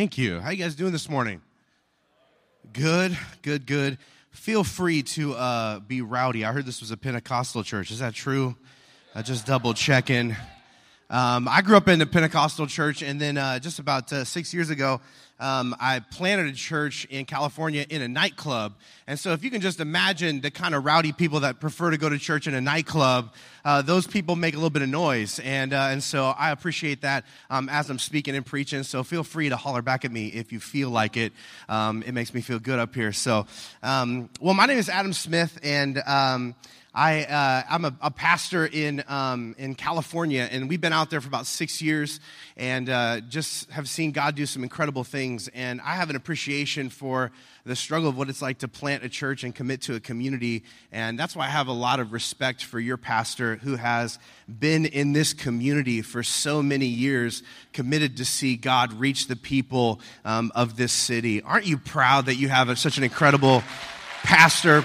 Thank you. How you guys doing this morning? Good, good, good. Feel free to uh, be rowdy. I heard this was a Pentecostal church. Is that true? I just double checking. Um, I grew up in a Pentecostal church, and then uh, just about uh, six years ago, um, I planted a church in California in a nightclub. And so, if you can just imagine the kind of rowdy people that prefer to go to church in a nightclub, uh, those people make a little bit of noise. And, uh, and so, I appreciate that um, as I'm speaking and preaching. So, feel free to holler back at me if you feel like it. Um, it makes me feel good up here. So, um, well, my name is Adam Smith, and um, I, uh, I'm a, a, pastor in, um, in California, and we've been out there for about six years and uh, just have seen God do some incredible things. And I have an appreciation for the struggle of what it's like to plant a church and commit to a community. And that's why I have a lot of respect for your pastor who has been in this community for so many years, committed to see God reach the people um, of this city. Aren't you proud that you have a, such an incredible pastor?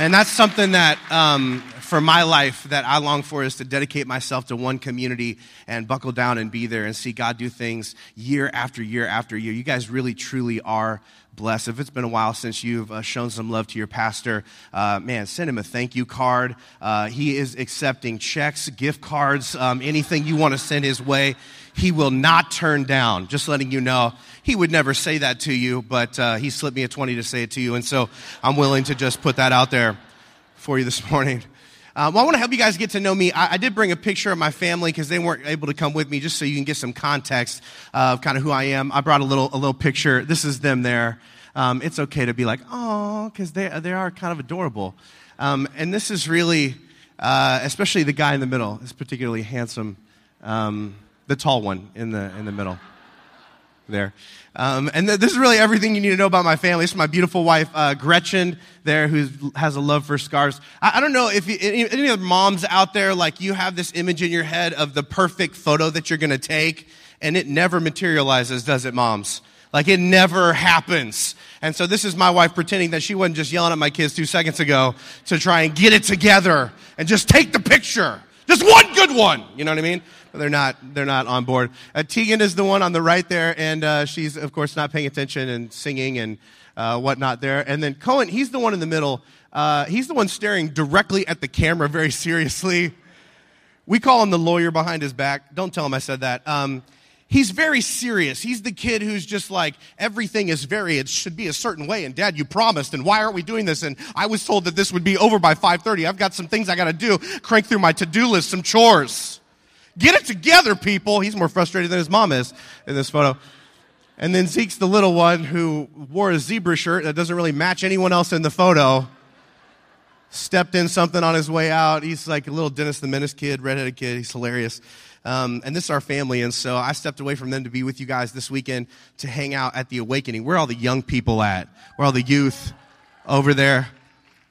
And that's something that, um, for my life, that I long for is to dedicate myself to one community and buckle down and be there and see God do things year after year after year. You guys really, truly are blessed. If it's been a while since you've uh, shown some love to your pastor, uh, man, send him a thank you card. Uh, he is accepting checks, gift cards, um, anything you want to send his way he will not turn down. Just letting you know. He would never say that to you, but uh, he slipped me a 20 to say it to you. And so I'm willing to just put that out there for you this morning. Well, I want to help you guys get to know me. I, I did bring a picture of my family because they weren't able to come with me, just so you can get some context of kind of who I am. I brought a little, a little picture. This is them there. Um, it's okay to be like, oh, because they, they are kind of adorable. Um, and this is really, uh, especially the guy in the middle, is particularly handsome. Um, the tall one in the, in the middle there. Um, and th- this is really everything you need to know about my family. This is my beautiful wife, uh, Gretchen, there, who has a love for scarves. I, I don't know if you, any, any of the moms out there, like you have this image in your head of the perfect photo that you're going to take, and it never materializes, does it, moms? Like it never happens. And so this is my wife pretending that she wasn't just yelling at my kids two seconds ago to try and get it together and just take the picture. Just one good one. You know what I mean? They're not they're not on board. Uh, Tegan is the one on the right there, and uh, she's of course not paying attention and singing and uh, whatnot there. And then Cohen, he's the one in the middle. Uh, he's the one staring directly at the camera very seriously. We call him the lawyer behind his back. Don't tell him I said that. Um, he's very serious. He's the kid who's just like, everything is very, it should be a certain way. And dad, you promised. And why aren't we doing this? And I was told that this would be over by 5.30. I've got some things I got to do. Crank through my to-do list, some chores. Get it together, people. He's more frustrated than his mom is in this photo. And then Zeke's the little one who wore a zebra shirt that doesn't really match anyone else in the photo. Stepped in something on his way out. He's like a little Dennis the Menace kid, redheaded kid. He's hilarious. Um, and this is our family. And so I stepped away from them to be with you guys this weekend to hang out at the Awakening. Where are all the young people at? Where are all the youth over there?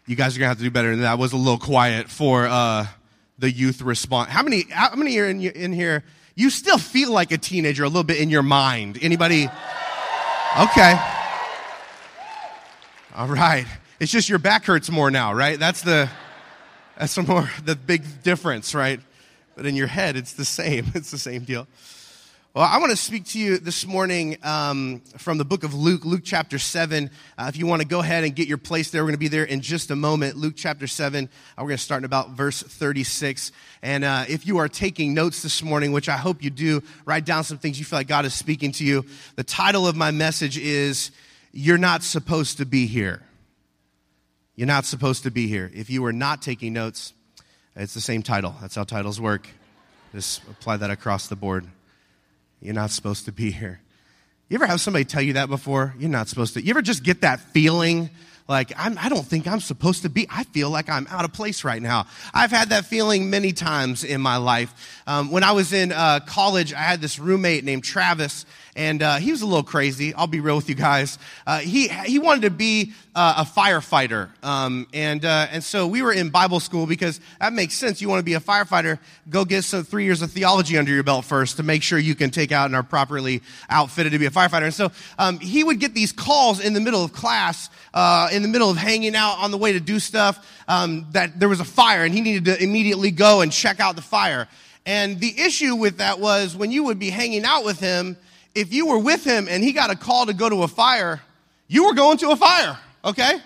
You guys are going to have to do better than that. I was a little quiet for, uh, the youth response. How many, how many are in, in here? You still feel like a teenager a little bit in your mind. Anybody? Okay. All right. It's just your back hurts more now, right? That's the, that's the more, the big difference, right? But in your head, it's the same. It's the same deal. Well, I want to speak to you this morning um, from the book of Luke, Luke chapter 7. Uh, if you want to go ahead and get your place there, we're going to be there in just a moment. Luke chapter 7, uh, we're going to start in about verse 36. And uh, if you are taking notes this morning, which I hope you do, write down some things you feel like God is speaking to you. The title of my message is You're Not Supposed to Be Here. You're not supposed to be here. If you are not taking notes, it's the same title. That's how titles work. Just apply that across the board. You're not supposed to be here. You ever have somebody tell you that before? You're not supposed to. You ever just get that feeling Like, I'm, I don't think I'm supposed to be. I feel like I'm out of place right now. I've had that feeling many times in my life. Um, when I was in uh, college, I had this roommate named Travis, and uh, he was a little crazy. I'll be real with you guys. Uh, he he wanted to be uh, a firefighter, um, and uh, and so we were in Bible school because that makes sense. You want to be a firefighter, go get some three years of theology under your belt first to make sure you can take out and are properly outfitted to be a firefighter. And so um, he would get these calls in the middle of class, uh, in the middle of hanging out on the way to do stuff, um, that there was a fire and he needed to immediately go and check out the fire. And the issue with that was when you would be hanging out with him if you were with him and he got a call to go to a fire, you were going to a fire, okay?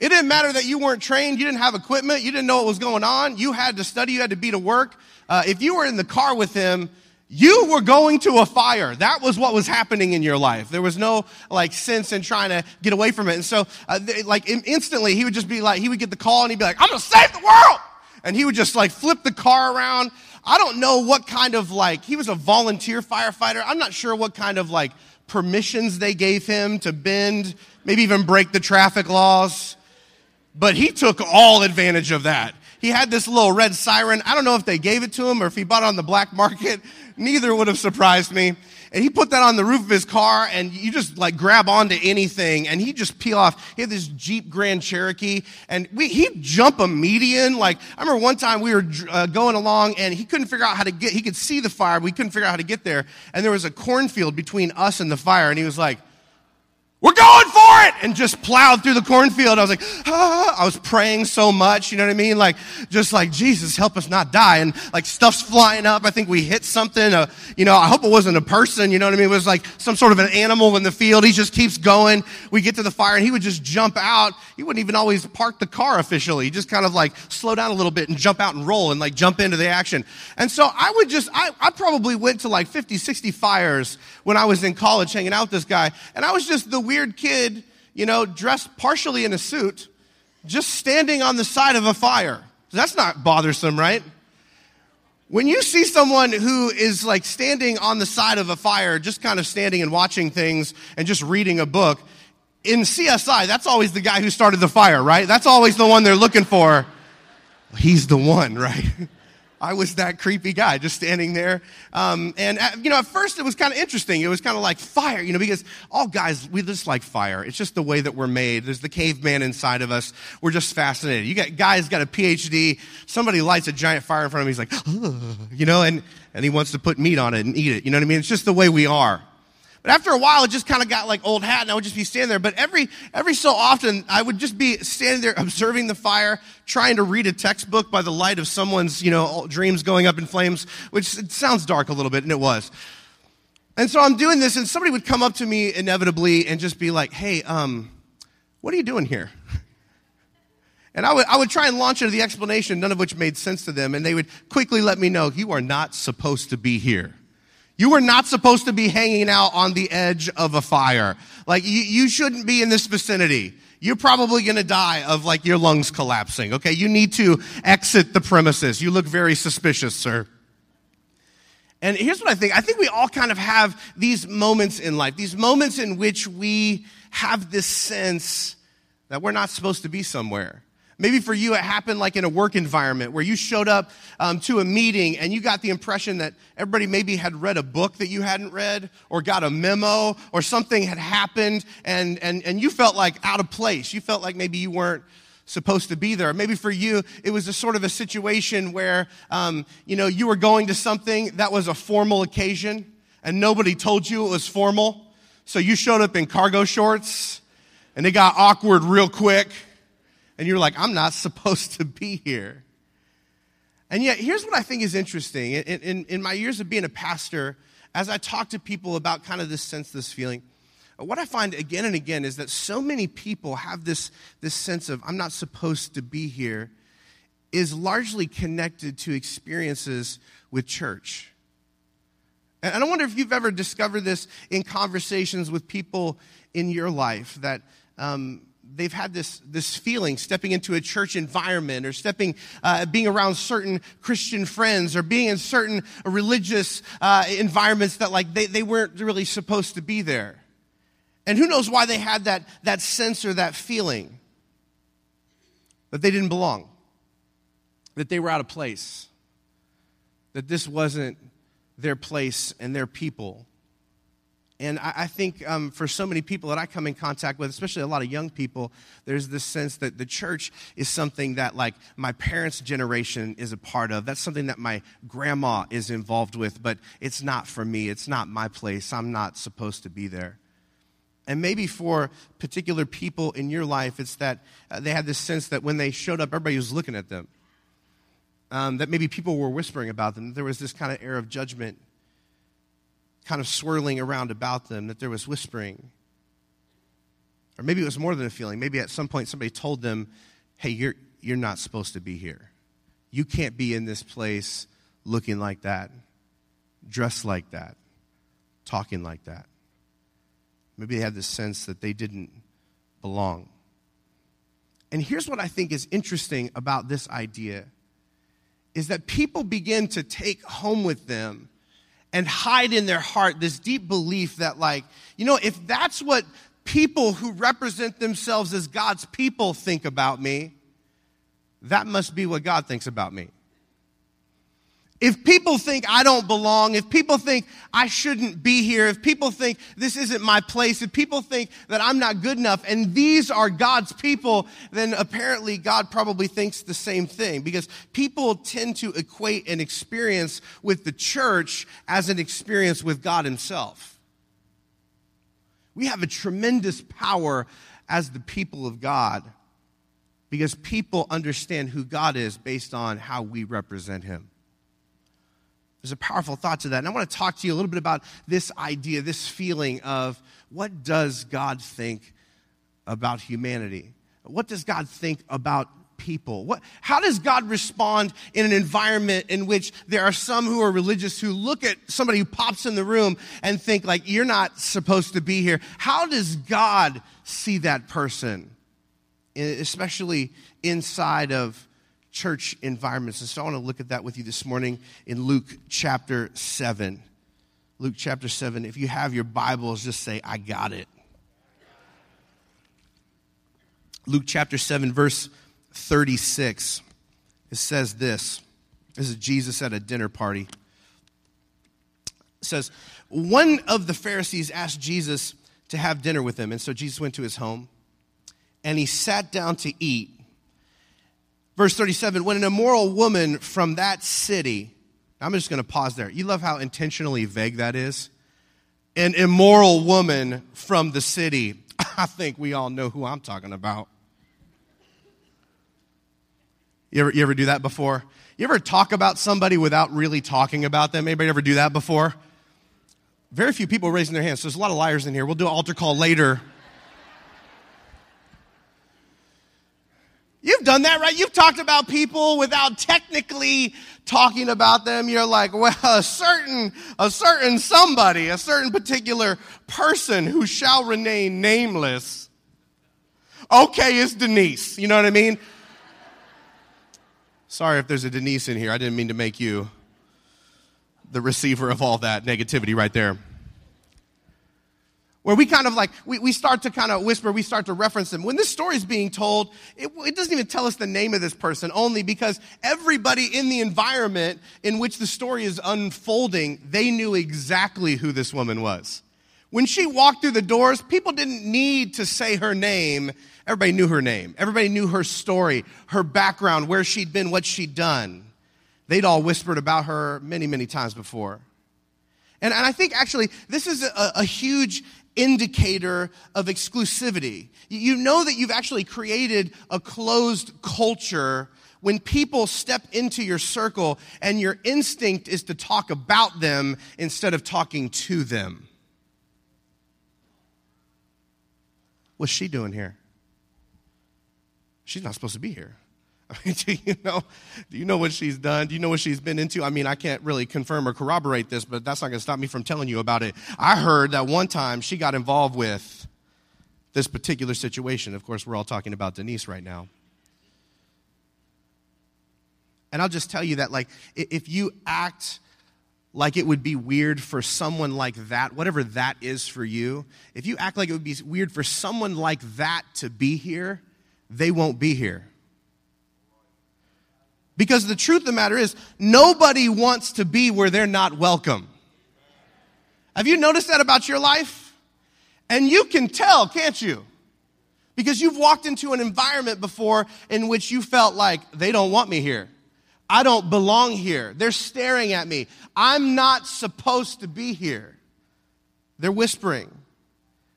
It didn't matter that you weren't trained, you didn't have equipment, you didn't know what was going on, you had to study, you had to be to work. Uh, if you were in the car with him, you were going to a fire. That was what was happening in your life. There was no like sense in trying to get away from it. And so, uh, they, like instantly, he would just be like, he would get the call and he'd be like, "I'm gonna save the world," and he would just like flip the car around I don't know what kind of like, he was a volunteer firefighter. I'm not sure what kind of like permissions they gave him to bend, maybe even break the traffic laws. But he took all advantage of that. He had this little red siren. I don't know if they gave it to him or if he bought it on the black market. Neither would have surprised me and he put that on the roof of his car and you just like grab onto anything and he just peel off. He had this Jeep Grand Cherokee and we, he'd jump a median. Like I remember one time we were uh, going along and he couldn't figure out how to get, he could see the fire, but we couldn't figure out how to get there. And there was a cornfield between us and the fire and he was like, we're going for it! And just plowed through the cornfield. I was like, ah, I was praying so much, you know what I mean? Like, just like, Jesus, help us not die. And like stuff's flying up. I think we hit something. Uh, you know, I hope it wasn't a person, you know what I mean? It was like some sort of an animal in the field. He just keeps going. We get to the fire and he would just jump out. He wouldn't even always park the car officially. He just kind of like slow down a little bit and jump out and roll and like jump into the action. And so I would just, I, I probably went to like 50, 60 fires when I was in college hanging out with this guy. And I was just the weird kid, you know, dressed partially in a suit, just standing on the side of a fire. That's not bothersome, right? When you see someone who is like standing on the side of a fire, just kind of standing and watching things and just reading a book, in CSI, that's always the guy who started the fire, right? That's always the one they're looking for. He's the one, right? I was that creepy guy just standing there. Um, and, at, uh, you know, at first it was kind of interesting. It was kind of like fire, you know, because all guys, we just like fire. It's just the way that we're made. There's the caveman inside of us. We're just fascinated. You got guys got a PhD. Somebody lights a giant fire in front of him. He's like, you know, and, and he wants to put meat on it and eat it. You know what I mean? It's just the way we are. But after a while, it just kind of got like old hat and I would just be standing there. But every, every so often, I would just be standing there observing the fire, trying to read a textbook by the light of someone's, you know, dreams going up in flames, which it sounds dark a little bit, and it was. And so I'm doing this and somebody would come up to me inevitably and just be like, hey, um, what are you doing here? And I would, I would try and launch into the explanation, none of which made sense to them, and they would quickly let me know, you are not supposed to be here. You were not supposed to be hanging out on the edge of a fire. Like, you, you shouldn't be in this vicinity. You're probably gonna die of like your lungs collapsing, okay? You need to exit the premises. You look very suspicious, sir. And here's what I think. I think we all kind of have these moments in life, these moments in which we have this sense that we're not supposed to be somewhere. Maybe for you, it happened like in a work environment where you showed up um, to a meeting and you got the impression that everybody maybe had read a book that you hadn't read or got a memo or something had happened and, and, and you felt like out of place. You felt like maybe you weren't supposed to be there. Maybe for you, it was a sort of a situation where, um, you know, you were going to something that was a formal occasion and nobody told you it was formal. So you showed up in cargo shorts and it got awkward real quick and you're like, I'm not supposed to be here. And yet, here's what I think is interesting. In, in, in, my years of being a pastor, as I talk to people about kind of this sense, this feeling, what I find again and again is that so many people have this, this sense of, I'm not supposed to be here, is largely connected to experiences with church. And I wonder if you've ever discovered this in conversations with people in your life that um, they've had this, this feeling stepping into a church environment or stepping, uh, being around certain Christian friends or being in certain religious uh, environments that like they, they weren't really supposed to be there. And who knows why they had that, that sense or that feeling. that they didn't belong, that they were out of place, that this wasn't their place and their people. And I, I think um, for so many people that I come in contact with, especially a lot of young people, there's this sense that the church is something that, like, my parents' generation is a part of. That's something that my grandma is involved with, but it's not for me. It's not my place. I'm not supposed to be there. And maybe for particular people in your life, it's that uh, they had this sense that when they showed up, everybody was looking at them. Um, that maybe people were whispering about them. There was this kind of air of judgment kind of swirling around about them, that there was whispering. Or maybe it was more than a feeling. Maybe at some point somebody told them, hey, you're, you're not supposed to be here. You can't be in this place looking like that, dressed like that, talking like that. Maybe they had this sense that they didn't belong. And here's what I think is interesting about this idea is that people begin to take home with them and hide in their heart this deep belief that like, you know, if that's what people who represent themselves as God's people think about me, that must be what God thinks about me. If people think I don't belong, if people think I shouldn't be here, if people think this isn't my place, if people think that I'm not good enough, and these are God's people, then apparently God probably thinks the same thing because people tend to equate an experience with the church as an experience with God Himself. We have a tremendous power as the people of God because people understand who God is based on how we represent Him. There's a powerful thought to that. And I want to talk to you a little bit about this idea, this feeling of what does God think about humanity? What does God think about people? What, how does God respond in an environment in which there are some who are religious who look at somebody who pops in the room and think like, you're not supposed to be here? How does God see that person? Especially inside of church environments. And so I want to look at that with you this morning in Luke chapter 7. Luke chapter 7. If you have your Bibles, just say, I got it. Luke chapter 7, verse 36. It says this. This is Jesus at a dinner party. It says, One of the Pharisees asked Jesus to have dinner with him. And so Jesus went to his home and he sat down to eat. Verse 37 When an immoral woman from that city, I'm just going to pause there. You love how intentionally vague that is? An immoral woman from the city. I think we all know who I'm talking about. You ever, you ever do that before? You ever talk about somebody without really talking about them? Anybody ever do that before? Very few people raising their hands. So there's a lot of liars in here. We'll do an altar call later. You've done that, right? You've talked about people without technically talking about them. You're like, well, a certain, a certain somebody, a certain particular person who shall remain nameless. Okay, it's Denise. You know what I mean? Sorry if there's a Denise in here. I didn't mean to make you the receiver of all that negativity right there where we kind of like we, we start to kind of whisper we start to reference them. When this story is being told it, it, doesn't even tell us the name of this person only because everybody in the environment in which the story is unfolding they knew exactly who this woman was. When she walked through the doors people didn't need to say her name. Everybody knew her name. Everybody knew her story her background where she'd been what she'd done. They'd all whispered about her many many times before. And, and I think actually this is a, a huge indicator of exclusivity. You know that you've actually created a closed culture when people step into your circle and your instinct is to talk about them instead of talking to them. What's she doing here? She's not supposed to be here. Do you know? Do you know what she's done? Do you know what she's been into? I mean, I can't really confirm or corroborate this, but that's not going to stop me from telling you about it. I heard that one time she got involved with this particular situation. Of course, we're all talking about Denise right now. And I'll just tell you that, like, if you act like it would be weird for someone like that, whatever that is for you, if you act like it would be weird for someone like that to be here, they won't be here. Because the truth of the matter is, nobody wants to be where they're not welcome. Have you noticed that about your life? And you can tell, can't you? Because you've walked into an environment before in which you felt like they don't want me here. I don't belong here. They're staring at me. I'm not supposed to be here. They're whispering.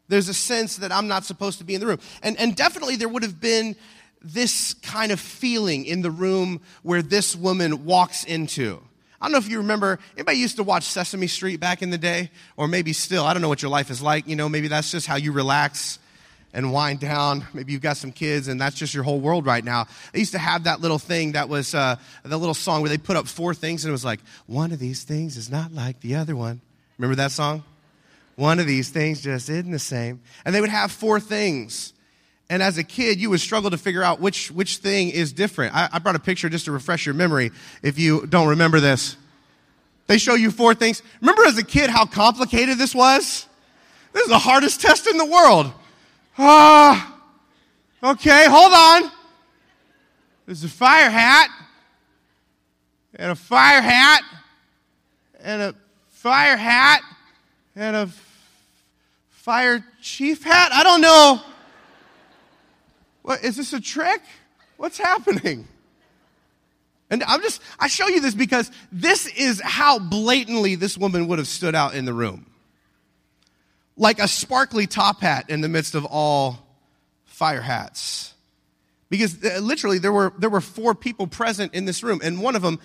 There's a sense that I'm not supposed to be in the room. And, and definitely there would have been this kind of feeling in the room where this woman walks into. I don't know if you remember, anybody used to watch Sesame Street back in the day? Or maybe still, I don't know what your life is like. You know, maybe that's just how you relax and wind down. Maybe you've got some kids and that's just your whole world right now. They used to have that little thing that was uh, the little song where they put up four things and it was like, one of these things is not like the other one. Remember that song? One of these things just isn't the same. And they would have four things. And as a kid, you would struggle to figure out which, which thing is different. I, I brought a picture just to refresh your memory if you don't remember this. They show you four things. Remember as a kid how complicated this was? This is the hardest test in the world. Ah, okay, hold on. There's a fire hat, and a fire hat, and a fire hat, and a fire chief hat. I don't know. What is this a trick? What's happening? And I'm just, I show you this because this is how blatantly this woman would have stood out in the room like a sparkly top hat in the midst of all fire hats. Because uh, literally there were, there were four people present in this room, and one of them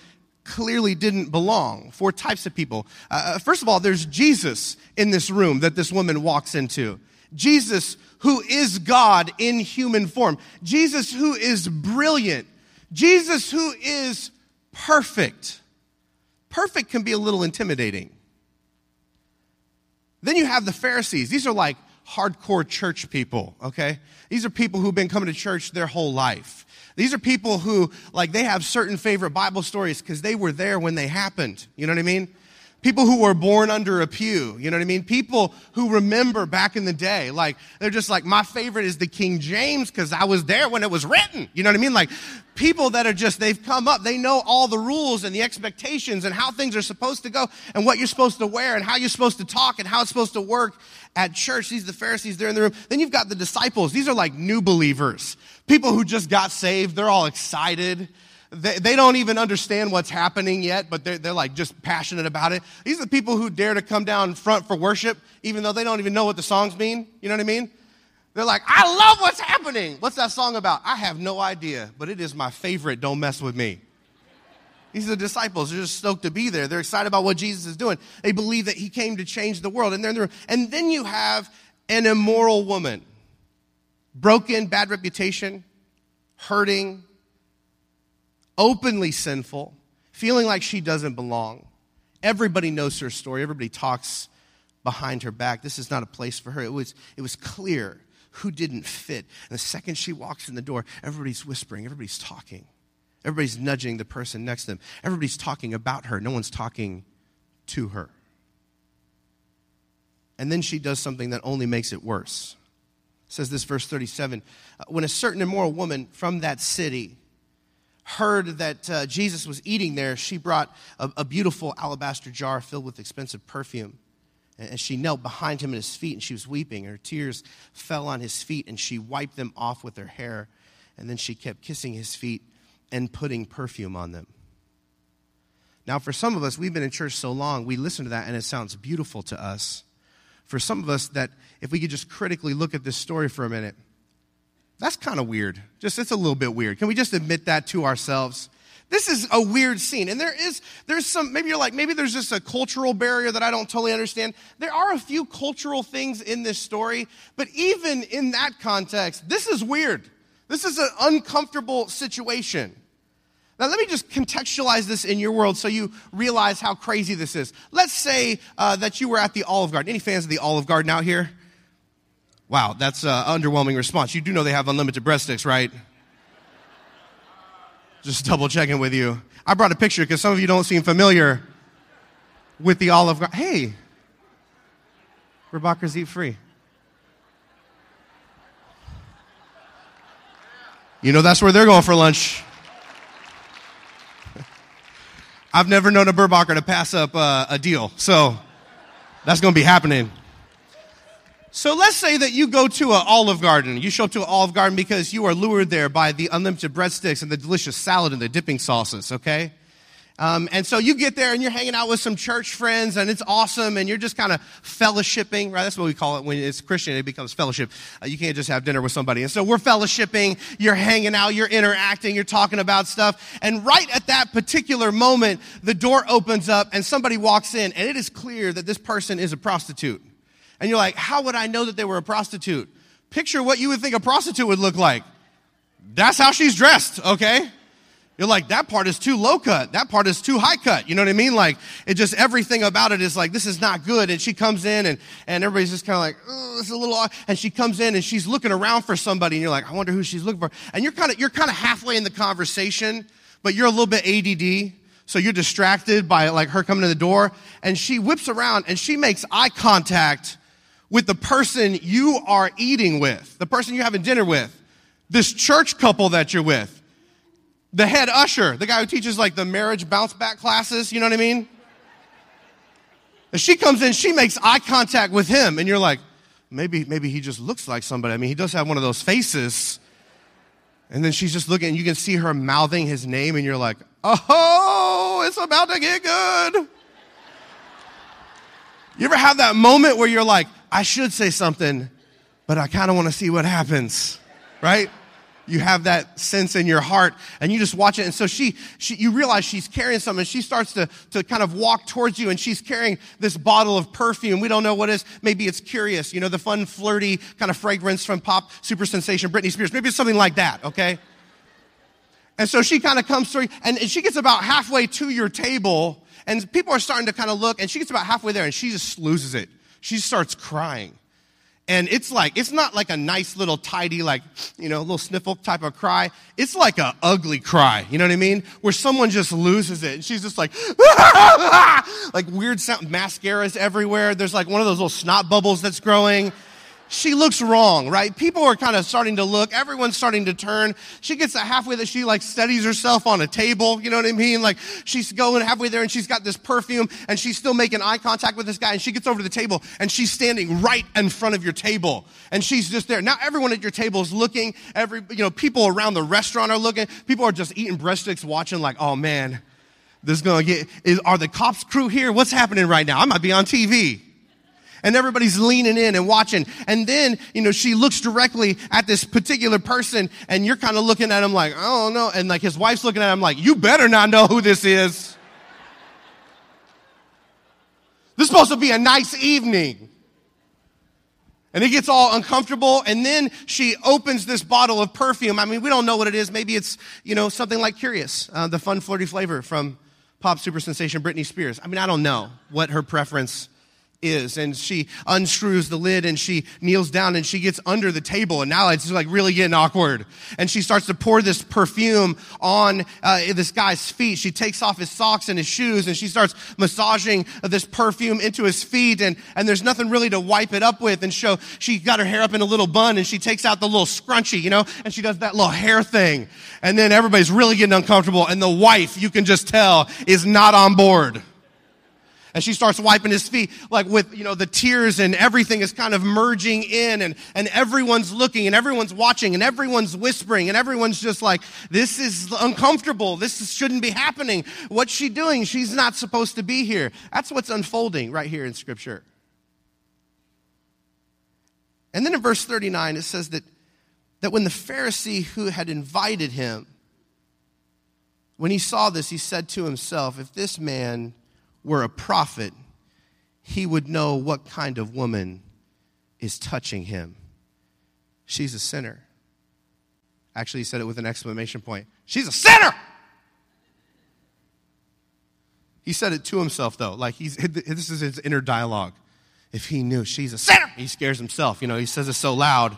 clearly didn't belong. Four types of people. Uh, uh, first of all, there's Jesus in this room that this woman walks into. Jesus, who is God in human form. Jesus, who is brilliant. Jesus, who is perfect. Perfect can be a little intimidating. Then you have the Pharisees. These are like hardcore church people, okay? These are people who've been coming to church their whole life. These are people who, like, they have certain favorite Bible stories because they were there when they happened. You know what I mean? People who were born under a pew, you know what I mean? People who remember back in the day. Like, they're just like, my favorite is the King James because I was there when it was written. You know what I mean? Like, people that are just, they've come up, they know all the rules and the expectations and how things are supposed to go and what you're supposed to wear and how you're supposed to talk and how it's supposed to work at church. These are the Pharisees, they're in the room. Then you've got the disciples. These are like new believers. People who just got saved, they're all excited. They, they don't even understand what's happening yet, but they're, they're like just passionate about it. These are the people who dare to come down front for worship, even though they don't even know what the songs mean. You know what I mean? They're like, I love what's happening. What's that song about? I have no idea, but it is my favorite. Don't mess with me. These are the disciples. They're just stoked to be there. They're excited about what Jesus is doing. They believe that he came to change the world. And they're in the room. And then you have an immoral woman. Broken, bad reputation, hurting, openly sinful, feeling like she doesn't belong. Everybody knows her story. Everybody talks behind her back. This is not a place for her. It was, it was clear who didn't fit. And the second she walks in the door, everybody's whispering, everybody's talking. Everybody's nudging the person next to them. Everybody's talking about her. No one's talking to her. And then she does something that only makes it worse. Says this verse 37 uh, When a certain immoral woman from that city heard that uh, Jesus was eating there, she brought a, a, beautiful alabaster jar filled with expensive perfume. And she knelt behind him at his feet and she was weeping. Her tears fell on his feet and she wiped them off with her hair. And then she kept kissing his feet and putting perfume on them. Now, for some of us, we've been in church so long, we listen to that and it sounds beautiful to us. For some of us, that if we could just critically look at this story for a minute, that's kind of weird. Just, it's a little bit weird. Can we just admit that to ourselves? This is a weird scene. And there is, there's some, maybe you're like, maybe there's just a cultural barrier that I don't totally understand. There are a few cultural things in this story, but even in that context, this is weird. This is an uncomfortable situation. Now, let me just contextualize this in your world so you realize how crazy this is. Let's say uh, that you were at the Olive Garden. Any fans of the Olive Garden out here? Wow, that's an underwhelming response. You do know they have unlimited breadsticks, right? Just double checking with you. I brought a picture because some of you don't seem familiar with the Olive Garden. Hey, Burbacher's eat free. You know that's where they're going for lunch. I've never known a Burbacher to pass up uh, a deal. So that's going to be happening. So let's say that you go to an Olive Garden. You show up to an Olive Garden because you are lured there by the unlimited breadsticks and the delicious salad and the dipping sauces, okay? Um, and so you get there and you're hanging out with some church friends and it's awesome and you're just kind of fellowshipping, right? That's what we call it when it's Christian, it becomes fellowship. Uh, you can't just have dinner with somebody. And so we're fellowshipping, you're hanging out, you're interacting, you're talking about stuff. And right at that particular moment, the door opens up and somebody walks in and it is clear that this person is a prostitute. And you're like, how would I know that they were a prostitute? Picture what you would think a prostitute would look like. That's how she's dressed, okay? You're like, that part is too low cut. That part is too high cut. You know what I mean? Like, it just, everything about it is like, this is not good. And she comes in and, and everybody's just kind of like, oh, this is a little odd. And she comes in and she's looking around for somebody and you're like, I wonder who she's looking for. And you're kind of, you're kind of halfway in the conversation, but you're a little bit ADD. So you're distracted by like her coming to the door and she whips around and she makes eye contact with the person you are eating with, the person you're having dinner with, this church couple that you're with, the head usher, the guy who teaches like the marriage bounce back classes, you know what I mean? And she comes in, she makes eye contact with him, and you're like, maybe, maybe he just looks like somebody. I mean, he does have one of those faces. And then she's just looking, and you can see her mouthing his name, and you're like, oh, it's about to get good. You ever have that moment where you're like, I should say something, but I kind of want to see what happens, right? You have that sense in your heart and you just watch it. And so she, she you realize she's carrying something. She starts to, to kind of walk towards you and she's carrying this bottle of perfume. We don't know what it is. Maybe it's Curious, you know, the fun, flirty kind of fragrance from pop super sensation Britney Spears. Maybe it's something like that, okay? And so she kind of comes through and she gets about halfway to your table and people are starting to kind of look and she gets about halfway there and she just loses it she starts crying. And it's like, it's not like a nice little tidy, like, you know, little sniffle type of cry. It's like a ugly cry. You know what I mean? Where someone just loses it. And she's just like, like weird sound, mascaras everywhere. There's like one of those little snot bubbles that's growing she looks wrong, right? People are kind of starting to look. Everyone's starting to turn. She gets to halfway that she like steadies herself on a table. You know what I mean? Like she's going halfway there and she's got this perfume and she's still making eye contact with this guy and she gets over to the table and she's standing right in front of your table and she's just there. Now everyone at your table is looking. Every, you know, people around the restaurant are looking. People are just eating breadsticks watching like, oh man, this is going to get, is, are the cops crew here? What's happening right now? I might be on TV and everybody's leaning in and watching. And then, you know, she looks directly at this particular person and you're kind of looking at him like, I don't know. And like his wife's looking at him like, you better not know who this is. This is supposed to be a nice evening. And it gets all uncomfortable. And then she opens this bottle of perfume. I mean, we don't know what it is. Maybe it's, you know, something like Curious, uh, the fun, flirty flavor from pop super sensation Britney Spears. I mean, I don't know what her preference is and she unscrews the lid and she kneels down and she gets under the table and now it's like really getting awkward. And she starts to pour this perfume on uh, this guy's feet. She takes off his socks and his shoes and she starts massaging this perfume into his feet and, and there's nothing really to wipe it up with. And so she got her hair up in a little bun and she takes out the little scrunchie you know and she does that little hair thing. And then everybody's really getting uncomfortable and the wife you can just tell is not on board and she starts wiping his feet, like with, you know, the tears and everything is kind of merging in and, and everyone's looking and everyone's watching and everyone's whispering and everyone's just like, this is uncomfortable. This shouldn't be happening. What's she doing? She's not supposed to be here. That's what's unfolding right here in scripture. And then in verse 39, it says that, that when the Pharisee who had invited him, when he saw this, he said to himself, if this man were a prophet, he would know what kind of woman is touching him. She's a sinner. Actually, he said it with an exclamation point. She's a sinner! He said it to himself, though. Like, he's, this is his inner dialogue. If he knew she's a sinner, he scares himself. You know, he says it so loud.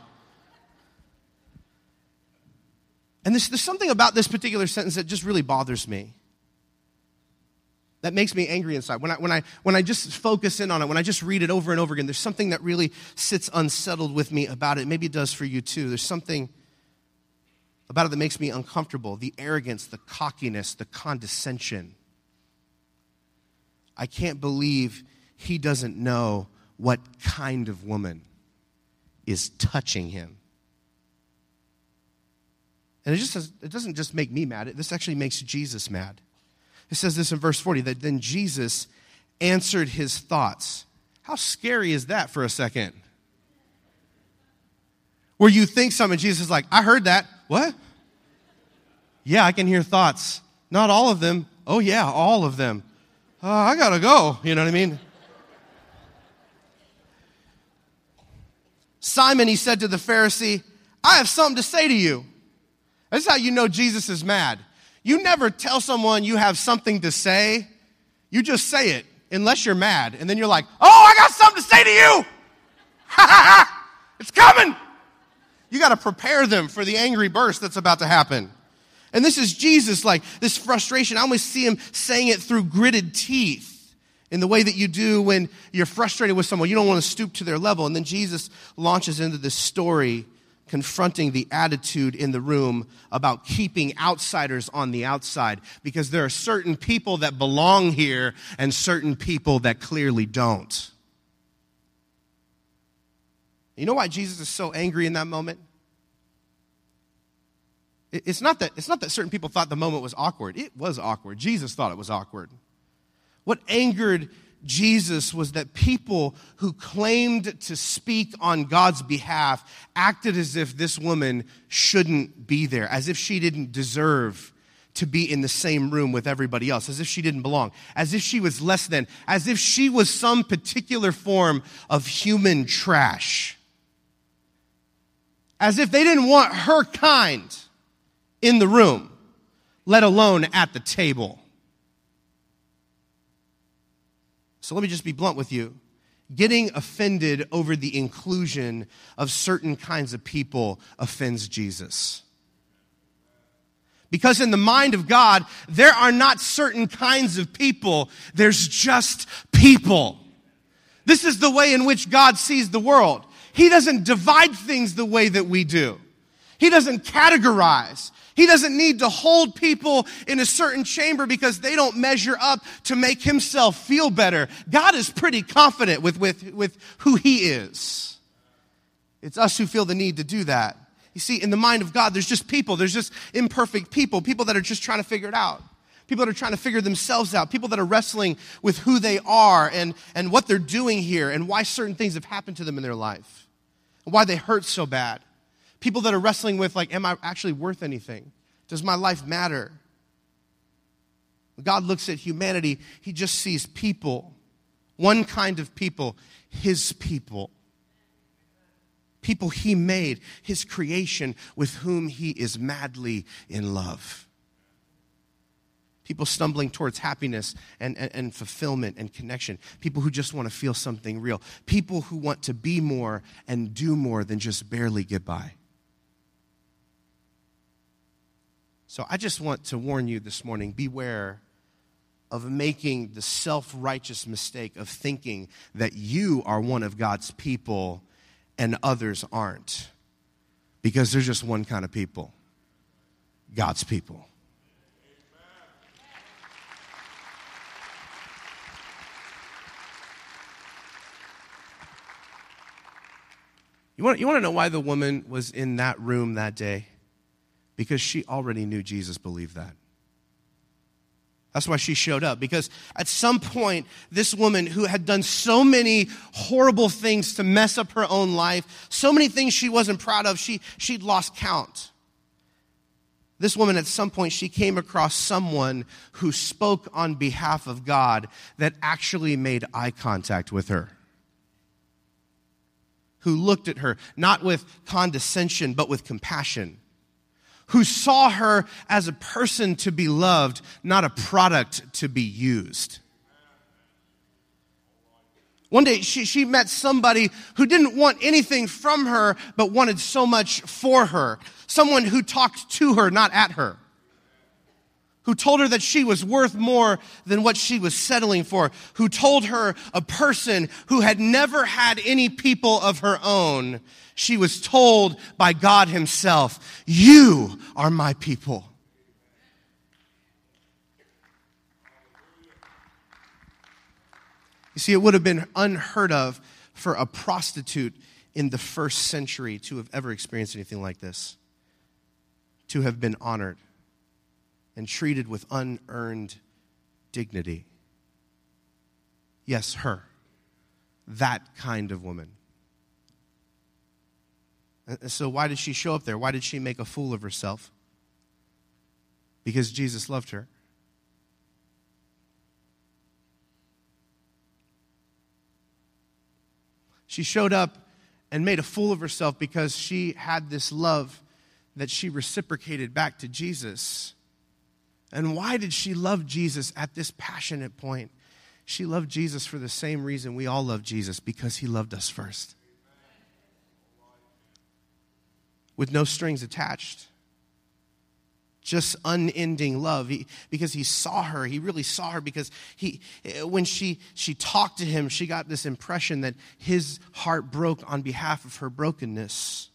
And there's, there's something about this particular sentence that just really bothers me that makes me angry inside. When I, when, I, when I just focus in on it, when I just read it over and over again, there's something that really sits unsettled with me about it. Maybe it does for you too. There's something about it that makes me uncomfortable the arrogance, the cockiness, the condescension. I can't believe he doesn't know what kind of woman is touching him. And it just it doesn't just make me mad, this actually makes Jesus mad. It says this in verse 40 that then Jesus answered his thoughts. How scary is that for a second? Where you think something, Jesus is like, I heard that. What? Yeah, I can hear thoughts. Not all of them. Oh, yeah, all of them. Uh, I gotta go. You know what I mean? Simon, he said to the Pharisee, I have something to say to you. That's how you know Jesus is mad. You never tell someone you have something to say, you just say it, unless you're mad. And then you're like, oh, I got something to say to you. it's coming. You got to prepare them for the angry burst that's about to happen. And this is Jesus, like this frustration. I almost see him saying it through gritted teeth in the way that you do when you're frustrated with someone. You don't want to stoop to their level. And then Jesus launches into this story confronting the attitude in the room about keeping outsiders on the outside because there are certain people that belong here and certain people that clearly don't. You know why Jesus is so angry in that moment? It's not that, it's not that certain people thought the moment was awkward. It was awkward. Jesus thought it was awkward. What angered Jesus was that people who claimed to speak on God's behalf acted as if this woman shouldn't be there, as if she didn't deserve to be in the same room with everybody else, as if she didn't belong, as if she was less than, as if she was some particular form of human trash, as if they didn't want her kind in the room, let alone at the table. So let me just be blunt with you. Getting offended over the inclusion of certain kinds of people offends Jesus. Because in the mind of God, there are not certain kinds of people, there's just people. This is the way in which God sees the world. He doesn't divide things the way that we do. He doesn't categorize. He doesn't need to hold people in a certain chamber because they don't measure up to make himself feel better. God is pretty confident with, with, with who he is. It's us who feel the need to do that. You see, in the mind of God, there's just people, there's just imperfect people, people that are just trying to figure it out. People that are trying to figure themselves out, people that are wrestling with who they are and, and what they're doing here and why certain things have happened to them in their life, and why they hurt so bad. People that are wrestling with, like, am I actually worth anything? Does my life matter? When God looks at humanity, He just sees people, one kind of people, His people. People He made, His creation, with whom He is madly in love. People stumbling towards happiness and, and, and, fulfillment and connection. People who just want to feel something real. People who want to be more and do more than just barely get by. So I just want to warn you this morning beware of making the self righteous mistake of thinking that you are one of God's people and others aren't. Because there's just one kind of people God's people. You want, you want to know why the woman was in that room that day? Because she already knew Jesus believed that. That's why she showed up. Because at some point, this woman who had done so many horrible things to mess up her own life, so many things she wasn't proud of, she, she'd lost count. This woman, at some point, she came across someone who spoke on behalf of God that actually made eye contact with her. Who looked at her, not with condescension, but with compassion who saw her as a person to be loved, not a product to be used. One day she, she met somebody who didn't want anything from her, but wanted so much for her. Someone who talked to her, not at her. Who told her that she was worth more than what she was settling for. Who told her a person who had never had any people of her own she was told by God Himself, You are my people. You see, it would have been unheard of for a prostitute in the first century to have ever experienced anything like this, to have been honored and treated with unearned dignity. Yes, her. That kind of woman. So, why did she show up there? Why did she make a fool of herself? Because Jesus loved her. She showed up and made a fool of herself because she had this love that she reciprocated back to Jesus. And why did she love Jesus at this passionate point? She loved Jesus for the same reason we all love Jesus because he loved us first. With no strings attached just unending love he, because he saw her he really saw her because he when she she talked to him she got this impression that his heart broke on behalf of her brokenness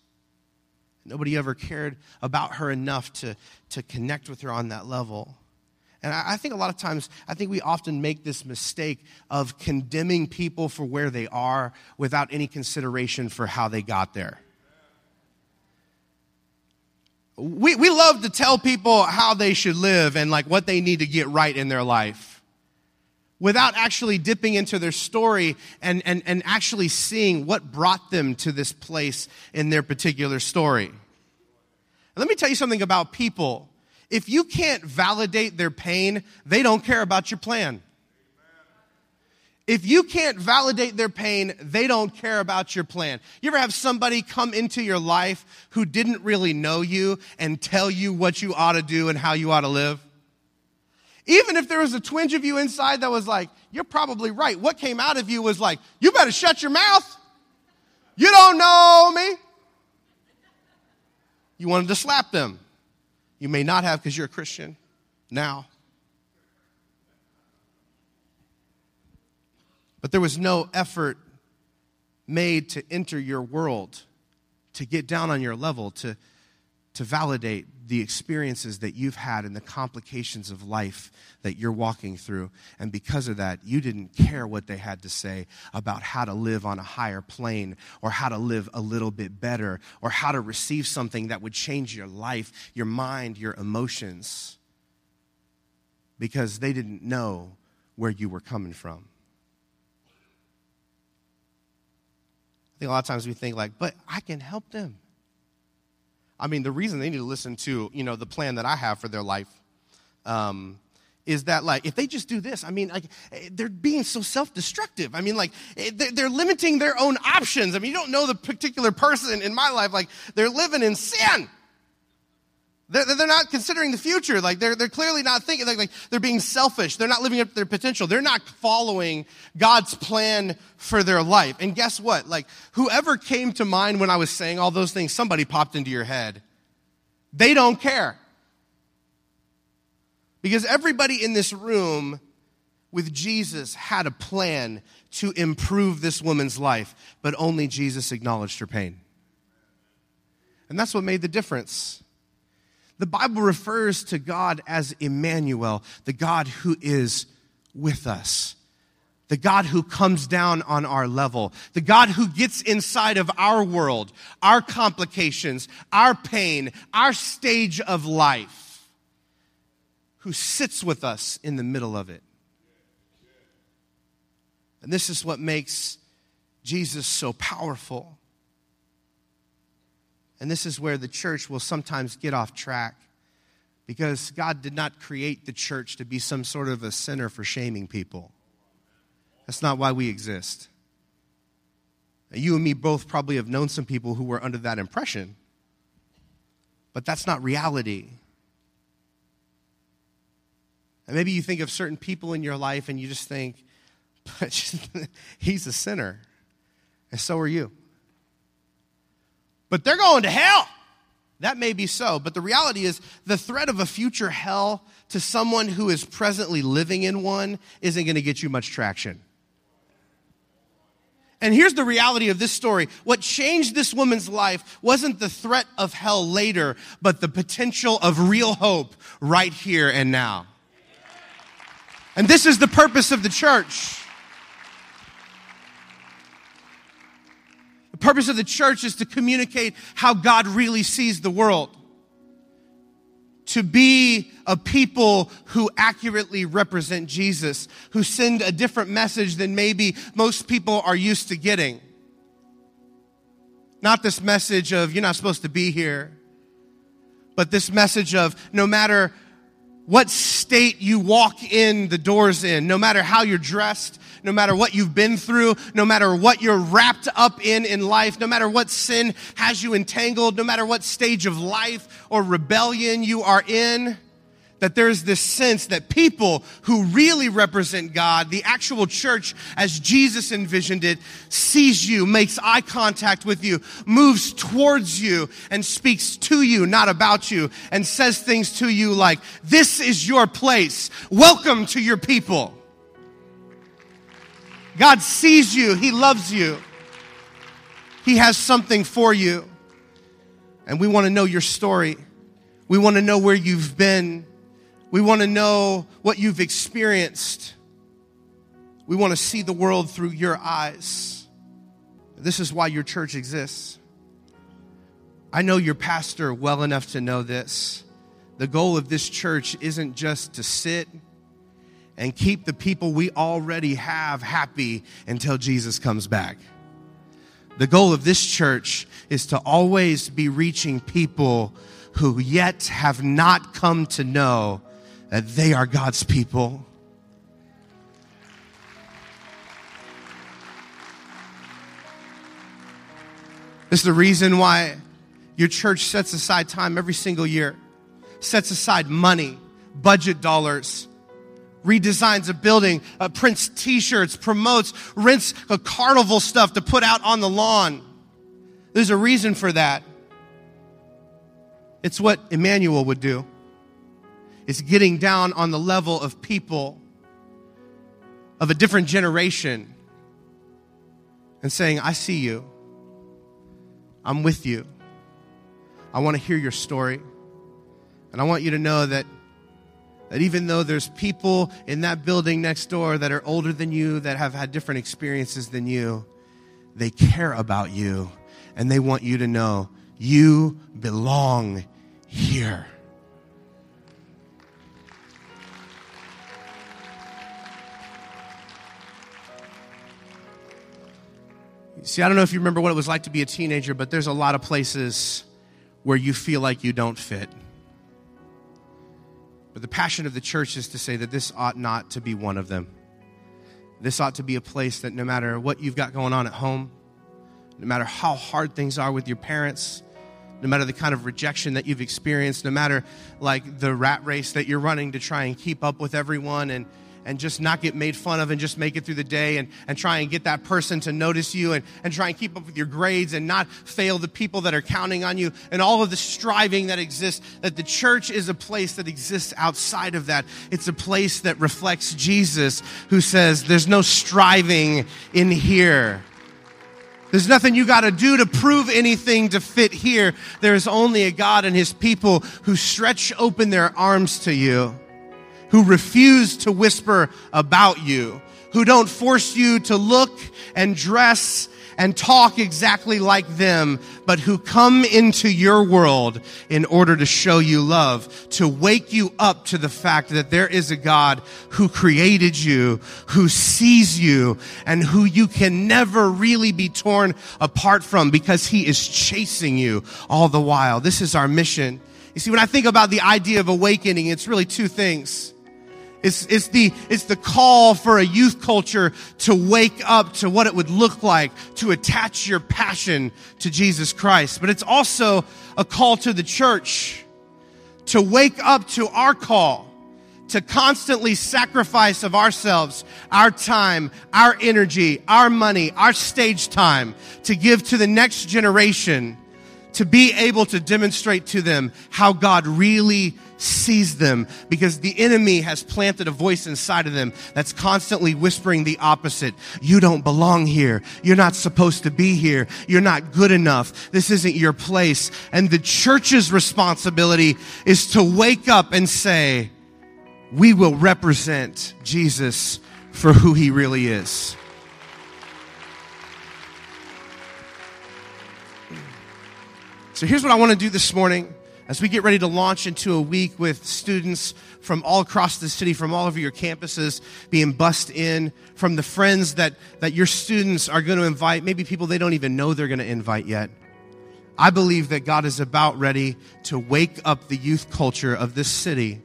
nobody ever cared about her enough to to connect with her on that level. And I, I think a lot of times i think we often make this mistake of condemning people for where they are without any consideration for how they got there. We, we love to tell people how they should live and like what they need to get right in their life without actually dipping into their story and, and, and actually seeing what brought them to this place in their particular story. let me tell you something about people. If you can't validate their pain, they don't care about your plan. If you can't validate their pain, they don't care about your plan. You ever have somebody come into your life who didn't really know you and tell you what you ought to do and how you ought to live? Even if there was a twinge of you inside that was like, you're probably right. What came out of you was like, you better shut your mouth. You don't know me. You wanted to slap them. You may not have because you're a Christian now. But there was no effort made to enter your world, to get down on your level, to, to validate the experiences that you've had and the complications of life that you're walking through. And because of that, you didn't care what they had to say about how to live on a higher plane or how to live a little bit better or how to receive something that would change your life, your mind, your emotions. Because they didn't know where you were coming from. I think a lot of times we think like, but I can help them. I mean, the reason they need to listen to, you know, the plan that I have for their life um, is that like, if they just do this, I mean, like, they're being so self-destructive. I mean, like, they're limiting their own options. I mean, you don't know the particular person in my life, like, they're living in sin. They're, they're not considering the future. Like they're, they're clearly not thinking, like, like they're being selfish. They're not living up to their potential. They're not following God's plan for their life. And guess what? Like whoever came to mind when I was saying all those things, somebody popped into your head. They don't care. Because everybody in this room with Jesus had a plan to improve this woman's life, but only Jesus acknowledged her pain. And that's what made the difference. The Bible refers to God as Emmanuel, the God who is with us. The God who comes down on our level. The God who gets inside of our world, our complications, our pain, our stage of life. Who sits with us in the middle of it. And this is what makes Jesus so powerful. And this is where the church will sometimes get off track because God did not create the church to be some sort of a center for shaming people. That's not why we exist. You and me both probably have known some people who were under that impression, but that's not reality. And maybe you think of certain people in your life and you just think, but he's a sinner, and so are you but they're going to hell. That may be so, but the reality is the threat of a future hell to someone who is presently living in one isn't going to get you much traction. And here's the reality of this story. What changed this woman's life wasn't the threat of hell later, but the potential of real hope right here and now. And this is the purpose of the church. The purpose of the church is to communicate how God really sees the world. To be a people who accurately represent Jesus, who send a different message than maybe most people are used to getting. Not this message of, you're not supposed to be here, but this message of, no matter what state you walk in the doors in, no matter how you're dressed, no matter what you've been through, no matter what you're wrapped up in in life, no matter what sin has you entangled, no matter what stage of life or rebellion you are in, that there's this sense that people who really represent God, the actual church as Jesus envisioned it, sees you, makes eye contact with you, moves towards you, and speaks to you, not about you, and says things to you like, This is your place. Welcome to your people. God sees you, He loves you, He has something for you. And we want to know your story. We want to know where you've been. We want to know what you've experienced. We want to see the world through your eyes. This is why your church exists. I know your pastor well enough to know this. The goal of this church isn't just to sit and keep the people we already have happy until Jesus comes back. The goal of this church is to always be reaching people who yet have not come to know that they are God's people. This is the reason why your church sets aside time every single year, sets aside money, budget dollars, redesigns a building, uh, prints t-shirts, promotes, rents a carnival stuff to put out on the lawn. There's a reason for that. It's what Emmanuel would do. It's getting down on the level of people of a different generation and saying, I see you. I'm with you. I want to hear your story. And I want you to know that, that even though there's people in that building next door that are older than you, that have had different experiences than you, they care about you and they want you to know you belong here. See, I don't know if you remember what it was like to be a teenager, but there's a lot of places where you feel like you don't fit. But the passion of the church is to say that this ought not to be one of them. This ought to be a place that no matter what you've got going on at home, no matter how hard things are with your parents, no matter the kind of rejection that you've experienced, no matter like the rat race that you're running to try and keep up with everyone and and just not get made fun of and just make it through the day and, and try and get that person to notice you and, and try and keep up with your grades and not fail the people that are counting on you and all of the striving that exists, that the church is a place that exists outside of that. It's a place that reflects Jesus who says, There's no striving in here. There's nothing you got to do to prove anything to fit here. There's only a God and his people who stretch open their arms to you who refuse to whisper about you, who don't force you to look and dress and talk exactly like them, but who come into your world in order to show you love, to wake you up to the fact that there is a God who created you, who sees you, and who you can never really be torn apart from because he is chasing you all the while. This is our mission. You see, when I think about the idea of awakening, it's really two things. It's, it's, the, it's the call for a youth culture to wake up to what it would look like to attach your passion to Jesus Christ. But it's also a call to the church to wake up to our call to constantly sacrifice of ourselves, our time, our energy, our money, our stage time to give to the next generation to be able to demonstrate to them how God really sees them because the enemy has planted a voice inside of them that's constantly whispering the opposite. You don't belong here. You're not supposed to be here. You're not good enough. This isn't your place. And the church's responsibility is to wake up and say, we will represent Jesus for who he really is. So here's what I want to do this morning as we get ready to launch into a week with students from all across the city, from all over your campuses being bussed in, from the friends that, that your students are going to invite, maybe people they don't even know they're going to invite yet. I believe that God is about ready to wake up the youth culture of this city.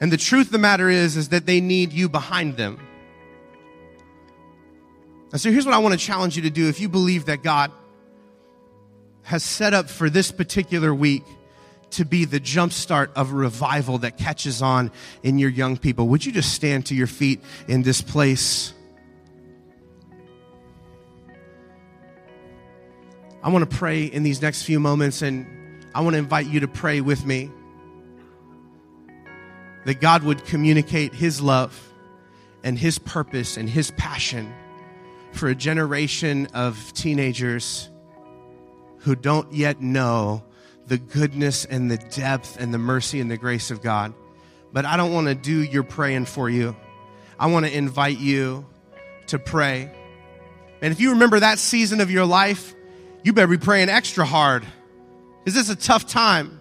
And the truth of the matter is, is that they need you behind them. And so here's what I want to challenge you to do. If you believe that God has set up for this particular week to be the jumpstart of revival that catches on in your young people, would you just stand to your feet in this place? I want to pray in these next few moments, and I want to invite you to pray with me that God would communicate His love and His purpose and His passion for a generation of teenagers who don't yet know the goodness and the depth and the mercy and the grace of God. But I don't want to do your praying for you. I want to invite you to pray. And if you remember that season of your life, you better be praying extra hard Is this a tough time.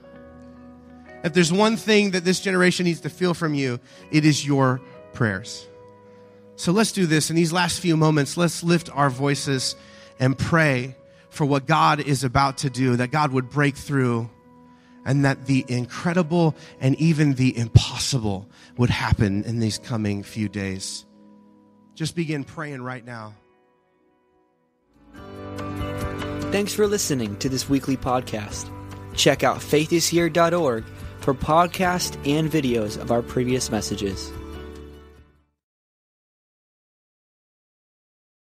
If there's one thing that this generation needs to feel from you, it is your prayers. So let's do this. In these last few moments, let's lift our voices and pray for what God is about to do, that God would break through and that the incredible and even the impossible would happen in these coming few days. Just begin praying right now. Thanks for listening to this weekly podcast. Check out faithishere.org for podcasts and videos of our previous messages.